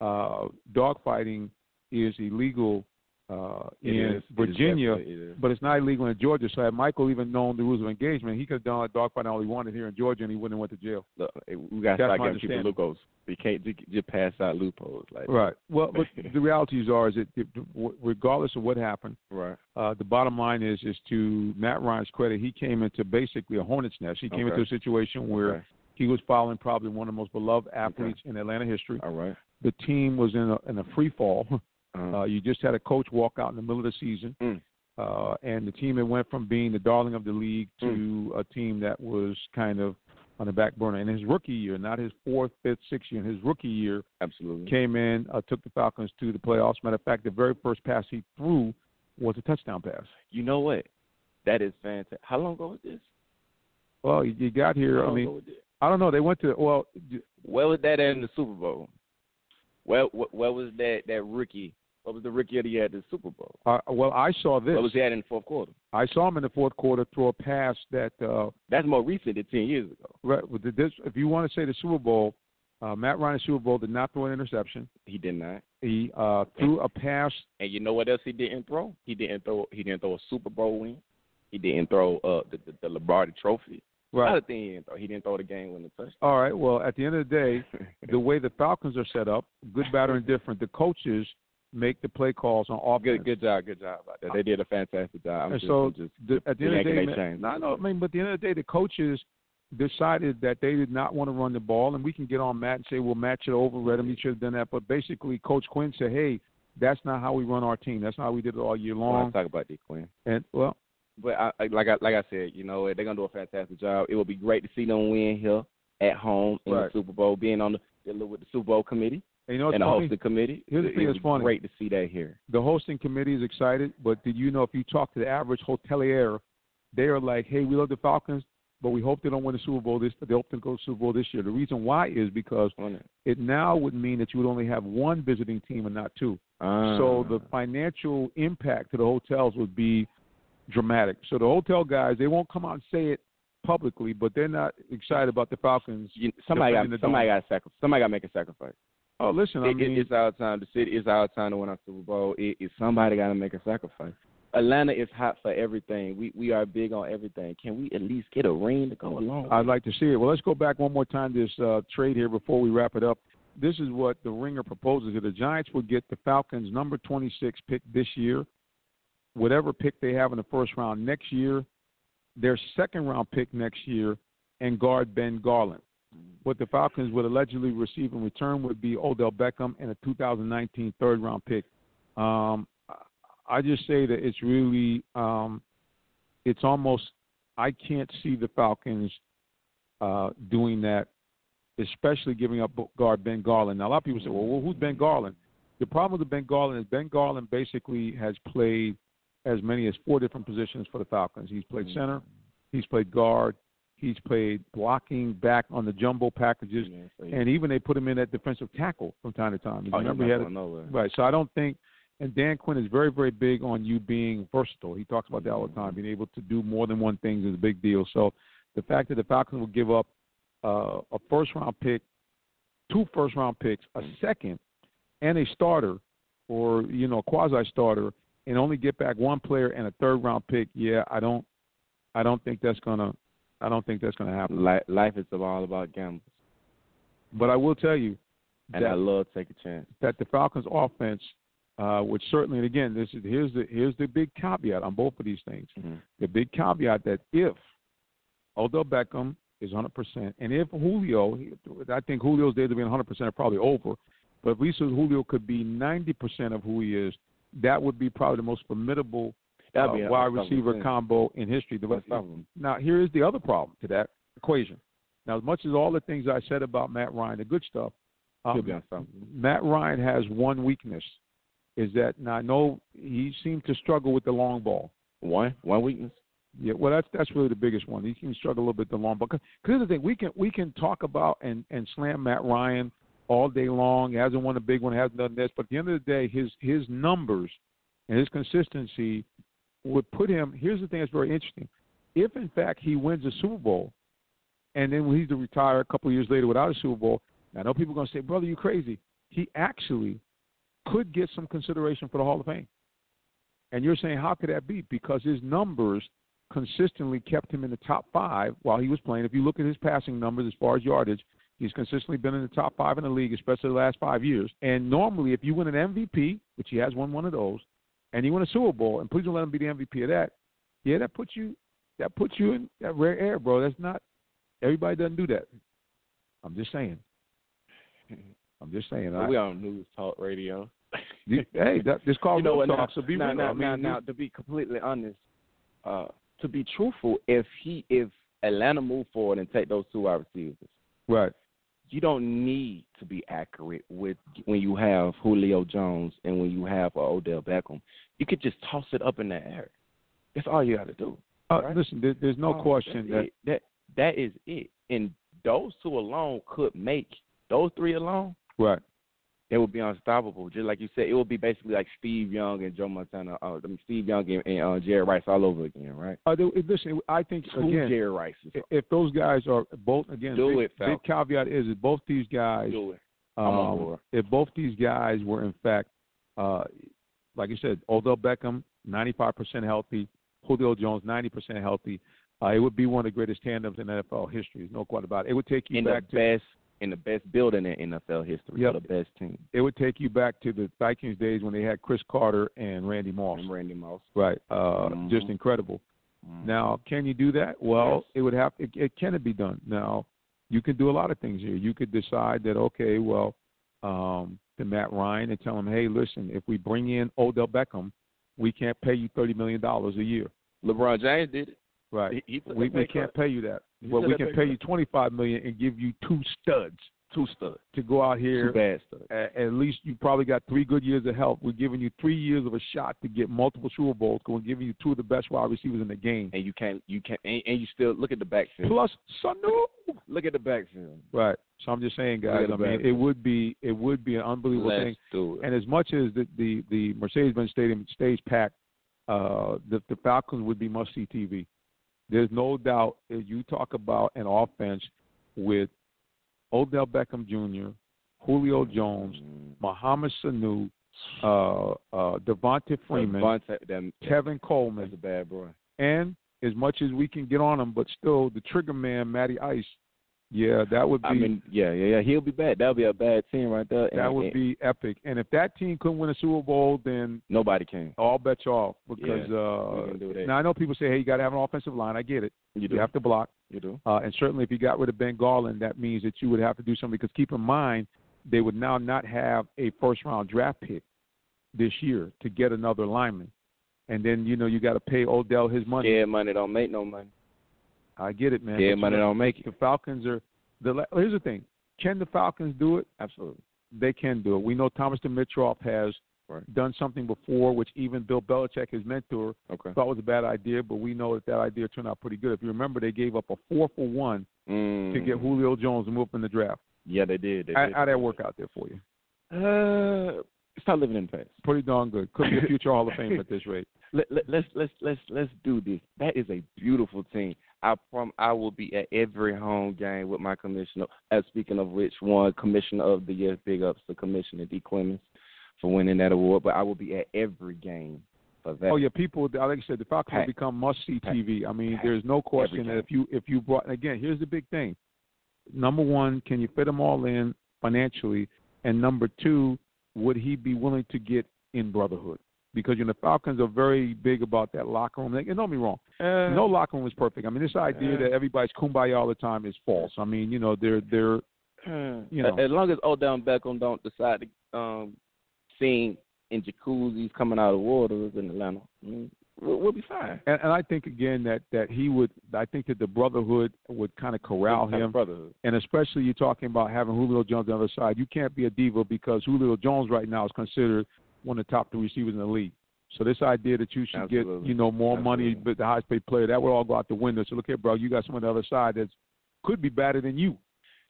uh, dogfighting is illegal uh, in is. Virginia, it but it's not illegal in Georgia. So had Michael even known the rules of engagement, he could have done a dogfight all he wanted here in Georgia, and he wouldn't have went to jail. Look, we got to start giving people loopholes. We can't just pass out loopholes like. Right. Well, but the realities are is that regardless of what happened, Right. uh, the bottom line is is to Matt Ryan's credit, he came into basically a hornet's nest. He came Okay. into a situation where Okay. he was following probably one of the most beloved athletes in Atlanta history. All right. The team was in a in a free fall. Uh-huh. Uh, you just had a coach walk out in the middle of the season, Mm. uh, and the team had went from being the darling of the league to Mm. a team that was kind of on the back burner. In his rookie year, not his fourth, fifth, sixth year, in his rookie year, Absolutely. came in, uh, took the Falcons to the playoffs. Matter of fact, the very first pass he threw was a touchdown pass. You know what? That is fantastic. How long ago was this? Well, you got here. I mean, ago was this? I don't know. They went to well, Where was that at in the Super Bowl? Where where, where was that that rookie? What was the rookie of the year at the Super Bowl? uh, well, I saw this. What was he at in the fourth quarter? I saw him in the fourth quarter throw a pass that uh, That's more recent than ten years ago. right, with the, this, if you want to say the Super Bowl, uh, Matt Ryan Super Bowl did not throw an interception. He did not. He uh, threw a pass. And you know what else he didn't throw? He didn't throw. He didn't throw a Super Bowl win. He didn't throw uh the the, the Lombardi Trophy. Right. Another thing he didn't throw. He didn't throw the game winning touchdown. All right. Well, at the end of the day, the way the Falcons are set up, good, bad, or indifferent, the coaches make the play calls on offense. Good, good job, good job about that. They uh, did a fantastic job. I'm and just, so just the, at the end of the day, man, change. no, no, I mean, but at the end of the day, the coaches decided that they did not want to run the ball, and we can get on Matt and say, "Well, Matt should have overread him. He should have done that." But basically, Coach Quinn said, "Hey, that's not how we run our team. That's not how we did it all year long." let's talk about that, Quinn. And well, But I, like I like I said, you know, they're gonna do a fantastic job. It would be great to see them win here at home in Right. the Super Bowl, being on the with the Super Bowl committee you know and the funny? hosting committee. Here's the thing that's funny. Great to see that here. the hosting committee is excited, but did you know if you talk to the average hotelier, they are like, "Hey, we love the Falcons, but we hope they don't win the Super Bowl this. They hope to go to the Super Bowl this year." The reason why is because it? now would mean that you would only have one visiting team and not two. Ah. So the financial impact to the hotels would be dramatic. So the hotel guys, they won't come out and say it publicly, but they're not excited about the Falcons. you, somebody got somebody got somebody got to make a sacrifice. Oh, listen, I It- mean, it's our time. The city. It's our time to win our Super Bowl. It, it, somebody got to make a sacrifice. Atlanta is hot for everything. We we are big on everything. Can we at least get a ring to go along? I'd like to see it. Well, let's go back one more time this uh, trade here before we wrap it up. This is what the Ringer proposes here. The Giants would get the Falcons' number 26 pick this year, whatever pick they have in the first round next year, their second round pick next year, and guard Ben Garland. What the Falcons would allegedly receive in return would be Odell Beckham and a 2019 third round pick. Um, I just say that it's really, um, it's almost, I can't see the Falcons uh, doing that, especially giving up guard Ben Garland. Now, a lot of people say, well, well, who's Ben Garland? The problem with Ben Garland is Ben Garland basically has played as many as four different positions for the Falcons. He's played center, he's played guard, he's played blocking back on the jumbo packages, Yeah, and even they put him in at defensive tackle from time to time. You oh, remember he had a. Right. So I don't think, and Dan Quinn is very, very big on you being versatile. He talks about that all the time. Being able to do more than one thing is a big deal. So the fact that the Falcons will give up uh, a first round pick, two first round picks, a second, and a starter, or you know, a quasi starter, and only get back one player and a third round pick. Yeah, I don't, I don't think that's gonna, I don't think that's gonna happen. Li- life is all about gambles, But I will tell you and I that love taking chance. that the Falcons offense, uh, which certainly, and again, this is here's the here's the big caveat on both of these things. Mhm. The big caveat that if Odell Beckham is 100 percent, and if Julio, I think Julio's days of being 100 percent are probably over, but if Lisa Julio could be 90 percent of who he is, that would be probably the most formidable uh, That'd be wide receiver yeah. combo in history. The rest, Unstoppable. now, here is the other problem to that equation. Now, as much as all the things I said about Matt Ryan, the good stuff, um. Matt Ryan has one weakness. Is that now? I know he seemed to struggle with the long ball. Why? one weakness. Yeah, well, that's that's really the biggest one. He can struggle a little bit the long ball. Because here's the thing: we can we can talk about and and slam Matt Ryan all day long. He hasn't won a big one, hasn't done this, but at the end of the day, his his numbers and his consistency would put him. Here's the thing that's very interesting: if in fact he wins a Super Bowl, and then he's to retire a couple of years later without a Super Bowl, I know people are going to say, "Brother, you crazy." He actually could get some consideration for the Hall of Fame. And you're saying, how could that be? Because his numbers consistently kept him in the top five while he was playing. If you look at his passing numbers as far as yardage, he's consistently been in the top five in the league, especially the last five years. And normally, if you win an MVP, which he has won one of those, and you win a Super Bowl, and please don't let him be the MVP of that. Yeah, that puts you that puts you in that rare air, bro. That's not everybody doesn't do that. I'm just saying. I'm just saying. Well, we are on news talk radio. You, hey, that, this called you know what? talk. Now, so be now, now, I now, now, to be completely honest, uh, to be truthful, if he if Atlanta move forward and take those two wide receivers, right. You don't need to be accurate with when you have Julio Jones and when you have uh, Odell Beckham. You could just toss it up in the air. That's all you got to do. Uh, Right. Listen, there, there's no Oh, question that it. that that is it. And those two alone could make those three alone. right. They would be unstoppable. Just like you said, it would be basically like Steve Young and Joe Montana. Uh, I mean, Steve Young and, and uh, Jerry Rice all over again, right? Uh, there- listen, I think Two again, Jerry Rices. i- if those guys are both again, Do big, it, Fal. big caveat is that both these guys, Do it. I'm on um, board. if both these guys were in fact, uh, like you said, Odell Beckham, 95% healthy, Julio Jones, 90% healthy, uh, it would be one of the greatest tandems in NFL history. There's no question about it. It would take you In the back to best, in the best building in NFL history Yep. for the best team. it would take you back to the Vikings days when they had Cris Carter and Randy Moss. And Randy Moss. Right. Uh, Mhm. Just incredible. Mhm. Now, can you do that? Well, Yes. it would have. It, it can it be done. Now, you can do a lot of things here. You could decide that okay, well, um, to Matt Ryan and tell him, hey, listen, if we bring in Odell Beckham, we can't pay you thirty million dollars a year. LeBron James did it. Right. He, he We, we can't pay you that. He But we can pay pay you twenty five million and give you two studs two studs, to go out two here. bad studs. At, at least you probably got three good years of help. We're giving you three years of a shot to get multiple Super Bowls. 'cause We're giving you two of the best wide receivers in the game. And you can't, you can't, and, and you still look at the backfield. Plus, Sanu. Look at the backfield. Right. So I'm just saying, guys. I mean, it would be it would be an unbelievable Let's thing. do it. And as much as the the, the Mercedes-Benz Stadium stays packed, uh, the the Falcons would be must-see TV. There's no doubt. If you talk about an offense with Odell Beckham Jr., Julio Jones, Mm. Mohamed Sanu, uh, uh, Devonta Freeman, Devontae- them- Kevin that's Coleman, a bad boy. and as much as we can get on him, but still the trigger man, Matty Ice. Yeah, that would be I mean, yeah, yeah, yeah. He'll be bad. That'll be a bad team right there. that And- would and be epic. And if that team couldn't win a Super Bowl, then nobody can. all bets off. Because Yeah, uh, we can do that. now I know people say, "Hey, you got to have an offensive line." I get it. You You, do. have to block, You do. uh, and certainly if you got rid of Ben Garland, that means that you would have to do something. Because keep in mind, they would now not have a first round draft pick this year to get another lineman, and then you know you got to pay Odell his money. Yeah, money don't make no money. I get it, man. Yeah, you money know, don't make it. The Falcons are the. Here's the thing: can the Falcons do it? Absolutely. They can do it. We know Thomas Dimitroff has Right. done something before, which even Bill Belichick, his mentor, Okay. thought was a bad idea, but we know that that idea turned out pretty good. If you remember, they gave up a four for one Mm. to get Julio Jones and move up in the draft. Yeah, they did. They How, did. how'd that work out there for you? Uh, start living in the past. Pretty darn good. Could be a future Hall of Fame at this rate. Let, let, let's let's let's let's do this. That is a beautiful team. I prom I will be at every home game with my commissioner. As speaking of which, one commissioner of the year, big ups to Commissioner D. Clemens for winning that award. But I will be at every game for that. Oh yeah, people. Like I said, the Falcons have become must-see TV. I mean, there's no question that if you if you brought again, here's the big thing. Number one, can you fit them all in financially? And number two, would he be willing to get in brotherhood? Because you know, the Falcons are very big about that locker room. And don't get me wrong, Uh, no locker room is perfect. I mean, this idea Uh. that everybody's kumbaya all the time is false. I mean, you know, they're they're uh, you know. as long as Odell Beckham don't decide to um sing in jacuzzis coming out of waters in Atlanta, mm, we'll, we'll be fine. and, and I think again that that he would. I think that the brotherhood would kind of corral Kind of him. brotherhood. and especially you're talking about having Julio Jones on the other side. You can't be a diva because Julio Jones right now is considered one of the top three receivers in the league. So this idea that you should Absolutely. get, you know, more money, but the highest paid player, that would all go out the window. So look here, bro, you got someone on the other side that could be better than you.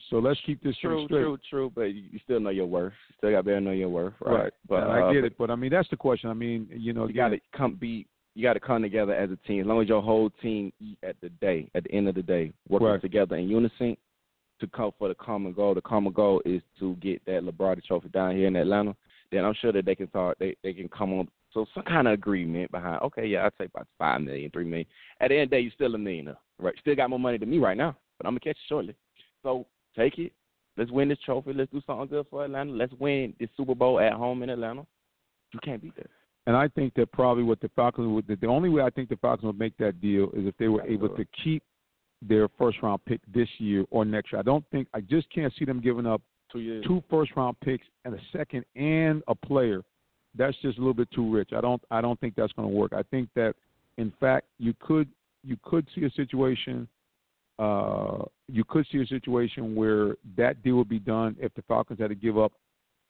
So let's keep this True, straight. true, true. But you still know your worth. You still got better know your worth, right? Right. But And I uh, get it, but I mean that's the question. I mean, you know, You got to come be. You got to come together as a team. As long as your whole team at the day, at the end of the day, working Right. together in unison to come for the common goal. The common goal is to get that Lombardi Trophy down here in Atlanta. Then I'm sure that they can start. They they can come on So some kind of agreement behind. Okay, yeah, I'll take about five million, three million. At the end of the day, you're still a millionaire, right? Still got more money than me right now, but I'm gonna catch you shortly. So take it. Let's win this trophy. Let's do something good for Atlanta. Let's win this Super Bowl at home in Atlanta. You can't beat that. And I think that probably what the Falcons would the only way I think the Falcons would make that deal is if they were able to keep their first round pick this year or next year. I don't think I just can't see them giving up two years, two first round picks and a second and a player. That's just a little bit too rich. I don't I don't think that's going to work. I think that in fact you could you could see a situation uh, you could see a situation where that deal would be done if the Falcons had to give up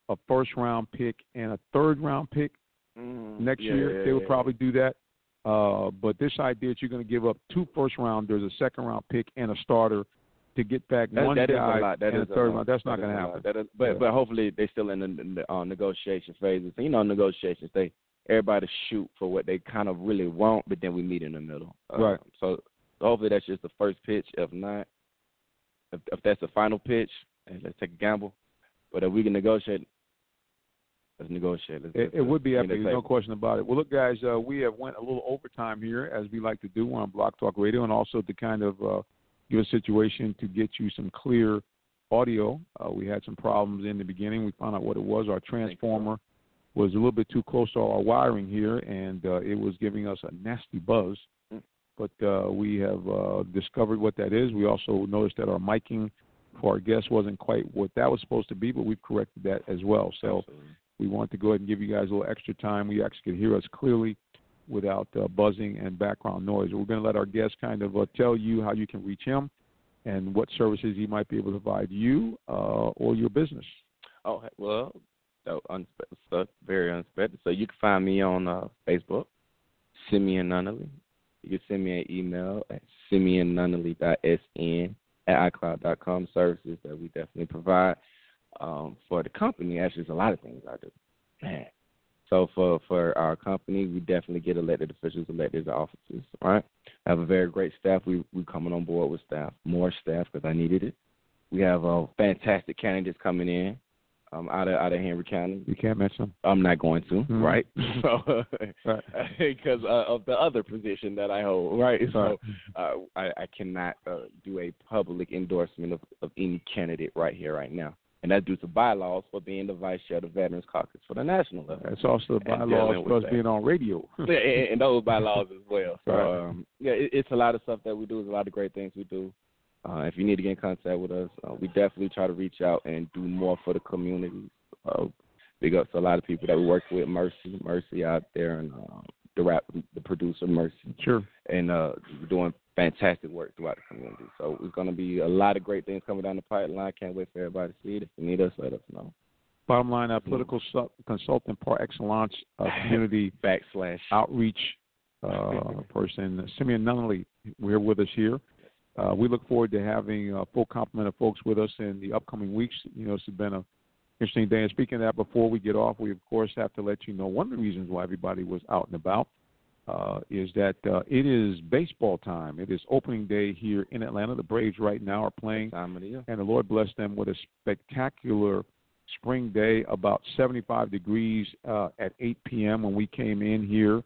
a first round pick and a third round pick mm, next yeah, year. Yeah, they would yeah. probably do that. Uh, but this idea that you're going to give up two first rounders, a second round pick, and a starter to get back That, one that is guy a lot. That and is a third round, that's not That going to happen. That is, but Yeah. but hopefully they still in the, in the uh, negotiation phases. You know, negotiations they everybody shoot for what they kind of really want, but then we meet in the middle. Uh, Right. So hopefully that's just the first pitch. If not, if, if that's the final pitch, let's take a gamble. But if we can negotiate, let's negotiate. Let's, It, it would be let's epic. There's no question about it. Well, look, guys, uh, we have went a little overtime here, as we like to do on Block Talk Radio, and also to kind of uh, a situation to get you some clear audio. Uh, we had some problems in the beginning. We found out what it was. Our transformer was a little bit too close to our wiring here, and uh, it was giving us a nasty buzz. Mm. But uh, we have uh, discovered what that is. We also noticed that our miking for our guests wasn't quite what that was supposed to be, but we've corrected that as well. So Absolutely. we want to go ahead and give you guys a little extra time. We actually could hear us clearly without uh, buzzing and background noise. We're going to let our guest kind of uh, tell you how you can reach him and what services he might be able to provide you uh, or your business. Oh well, so unexpected stuff, very unexpected. So you can find me on uh, Facebook, Simeon Nunnally. You can send me an email at simeonnunnally.sn at icloud.com. Services that we definitely provide um, for the company. Actually, there's a lot of things I do. Man. So for for our company, we definitely get elected officials elected to offices. Right. I have a very great staff. We we coming on board with staff, more staff because I needed it. We have a fantastic candidates coming in um, out of out of Henry County. You can't mention them. I'm not going to, Mhm. right? So, Right. because uh, of the other position that I hold, right? So, uh, I, I cannot uh, do a public endorsement of, of any candidate right here, right now, and that's due to bylaws for being the vice chair of the Veterans Caucus for the national level. That's also the bylaws for us being on radio. Yeah, and, and those bylaws as well. So, Right. um, yeah, it, it's a lot of stuff that we do. There's a lot of great things we do. Uh, if you need to get in contact with us, uh, we definitely try to reach out and do more for the community. Uh, big ups to a lot of people that we work with, Mercy, Mercy out there, and uh, the rap, the producer Mercy, Sure. and uh, doing fantastic work throughout the community. So it's going to be a lot of great things coming down the pipeline. Can't wait for everybody to see it. If you need us, let us know. Bottom line, uh, political su- consultant par excellence, uh, community Backslash. outreach uh, person, Simeon Nunnally, we're with us here. Uh, we look forward to having a full complement of folks with us in the upcoming weeks. You know, it's been a interesting day. And speaking of that, before we get off, we of course have to let you know one of the reasons why everybody was out and about uh, is that uh, it is baseball time. It is opening day here in Atlanta. The Braves right now are playing the and the Lord bless them with a spectacular spring day, about 75 degrees uh, at 8 p.m. when we came in here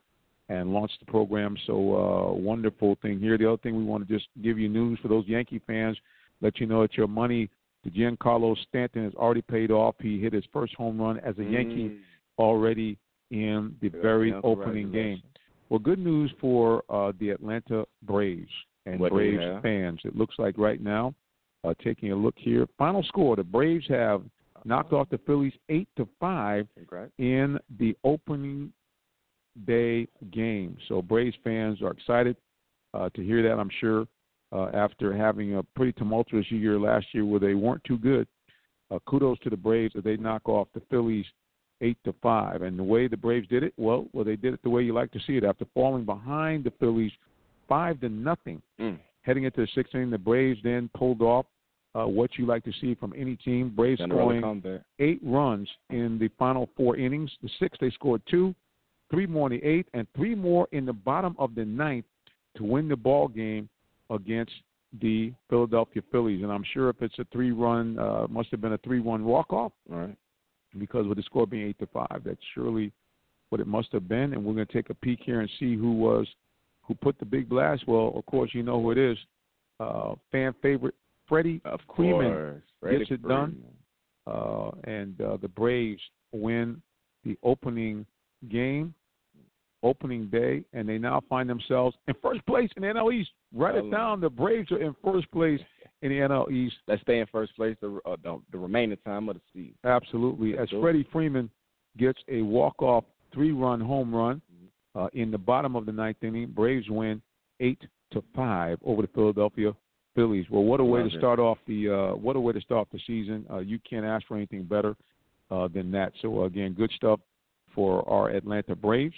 and launched the program. So uh, wonderful thing here. The other thing we want to just give you news for those Yankee fans, let you know that your money to Giancarlo Stanton has already paid off. He hit his first home run as a Yankee Mm. already in the Yeah, very opening game. Well, good news for uh, the Atlanta Braves and What Braves fans. It looks like right now, uh, taking a look here, final score: the Braves have knocked off the Phillies eight to five Congrats. in the opening day game. So Braves fans are excited uh, to hear that. I'm sure uh, after having a pretty tumultuous year last year where they weren't too good. Uh, kudos to the Braves that they knock off the Phillies eight to five. And the way the Braves did it, well, well, they did it the way you like to see it. After falling behind the Phillies five to nothing, Mm. heading into the sixth inning, the Braves then pulled off uh, what you like to see from any team. Braves Cinderella scoring comeback. eight runs in the final four innings. The sixth, they scored two, three more in the eighth, and three more in the bottom of the ninth to win the ball game against the Philadelphia Phillies. And I'm sure if it's a three-run, uh, must have been a three-run walk-off All right. Because with the score being eight to five, that's surely what it must have been, and we're going to take a peek here and see who was who put the big blast. Well, of course, you know who it is. Uh, fan favorite Freddie Of Freeman. Freddie gets it done. Uh, and uh, the Braves win the opening game, opening day, and they now find themselves in first place in the NL East. Write it down. The Braves are in first place in the NL East. Let's stay in first place the uh, the, the remaining time of the season. Absolutely. As. Freddie Freeman gets a walk-off three-run home run uh, in the bottom of the ninth inning, Braves win eight to five over the Philadelphia Phillies. Well, what a way Love to it. start off the uh, what a way to start off the season. Uh, you can't ask for anything better uh, than that. So again, good stuff for our Atlanta Braves,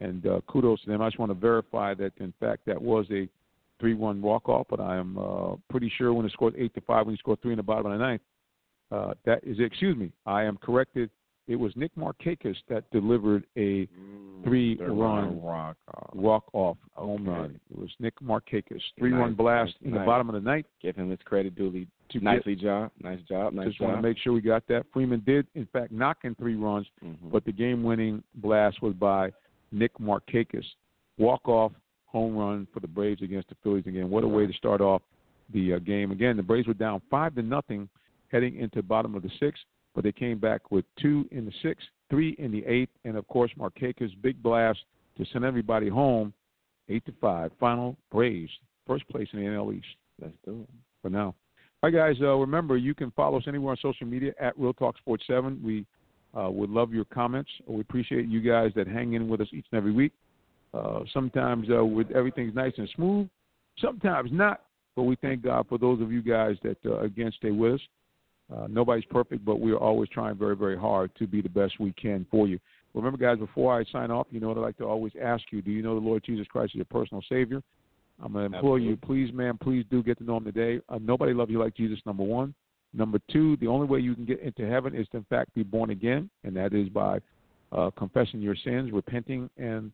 and uh, kudos to them. I just want to verify that in fact that was a three-one walk-off, but I am uh, pretty sure when it scored eight to five, when he scored three in the bottom of the ninth, uh, that is excuse me, I am corrected. It was Nick Markakis that delivered a three run rock off. walk-off home Okay. run. It was Nick Markakis, three-run Nice, blast nice, in the nice. bottom of the ninth. Give him his credit duly. To Nicely job. Nice job. Nice Just job. want to make sure we got that. Freeman did, in fact, knock in three runs, Mhm. but the game-winning blast was by Nick Markakis. Walk-off home run for the Braves against the Phillies again. What a way to start off the uh, game. Again, the Braves were down five to nothing heading into the bottom of the sixth, but they came back with two in the sixth, three in the eighth, and of course Markakis' big blast to send everybody home, eight to five. Final Braves, first place in the NL East Let's do it. for now. All right, guys. Uh, remember, you can follow us anywhere on social media at Real Talk Sports Seven. We uh, would love your comments. We appreciate you guys that hang in with us each and every week. Uh, sometimes uh, with everything's nice and smooth, sometimes not. But we thank God for those of you guys that uh, again stay with us. Uh, nobody's perfect, but we are always trying very, very hard to be the best we can for you. Remember, guys, before I sign off, you know what I like to always ask you: Do you know the Lord Jesus Christ is your personal Savior? I'm going to implore you, please, man, please do get to know Him today. Uh, nobody loves you like Jesus. Number one. Number two, the only way you can get into heaven is to, in fact, be born again, and that is by uh, confessing your sins, repenting, and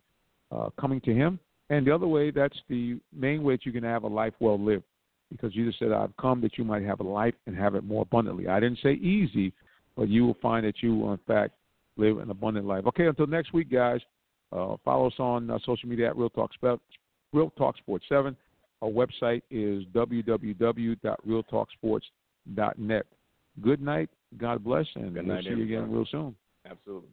uh, coming to Him. And the other way, that's the main way that you can have a life well lived. Because Jesus said, I've come that you might have a life and have it more abundantly. I didn't say easy, but you will find that you will, in fact, live an abundant life. Okay, until next week, guys, uh, follow us on uh, social media at Real Talk, Real Talk Sports 7. Our website is www.realtalksports.net. Good night. God bless, and Good we'll night, see you again real soon. Absolutely.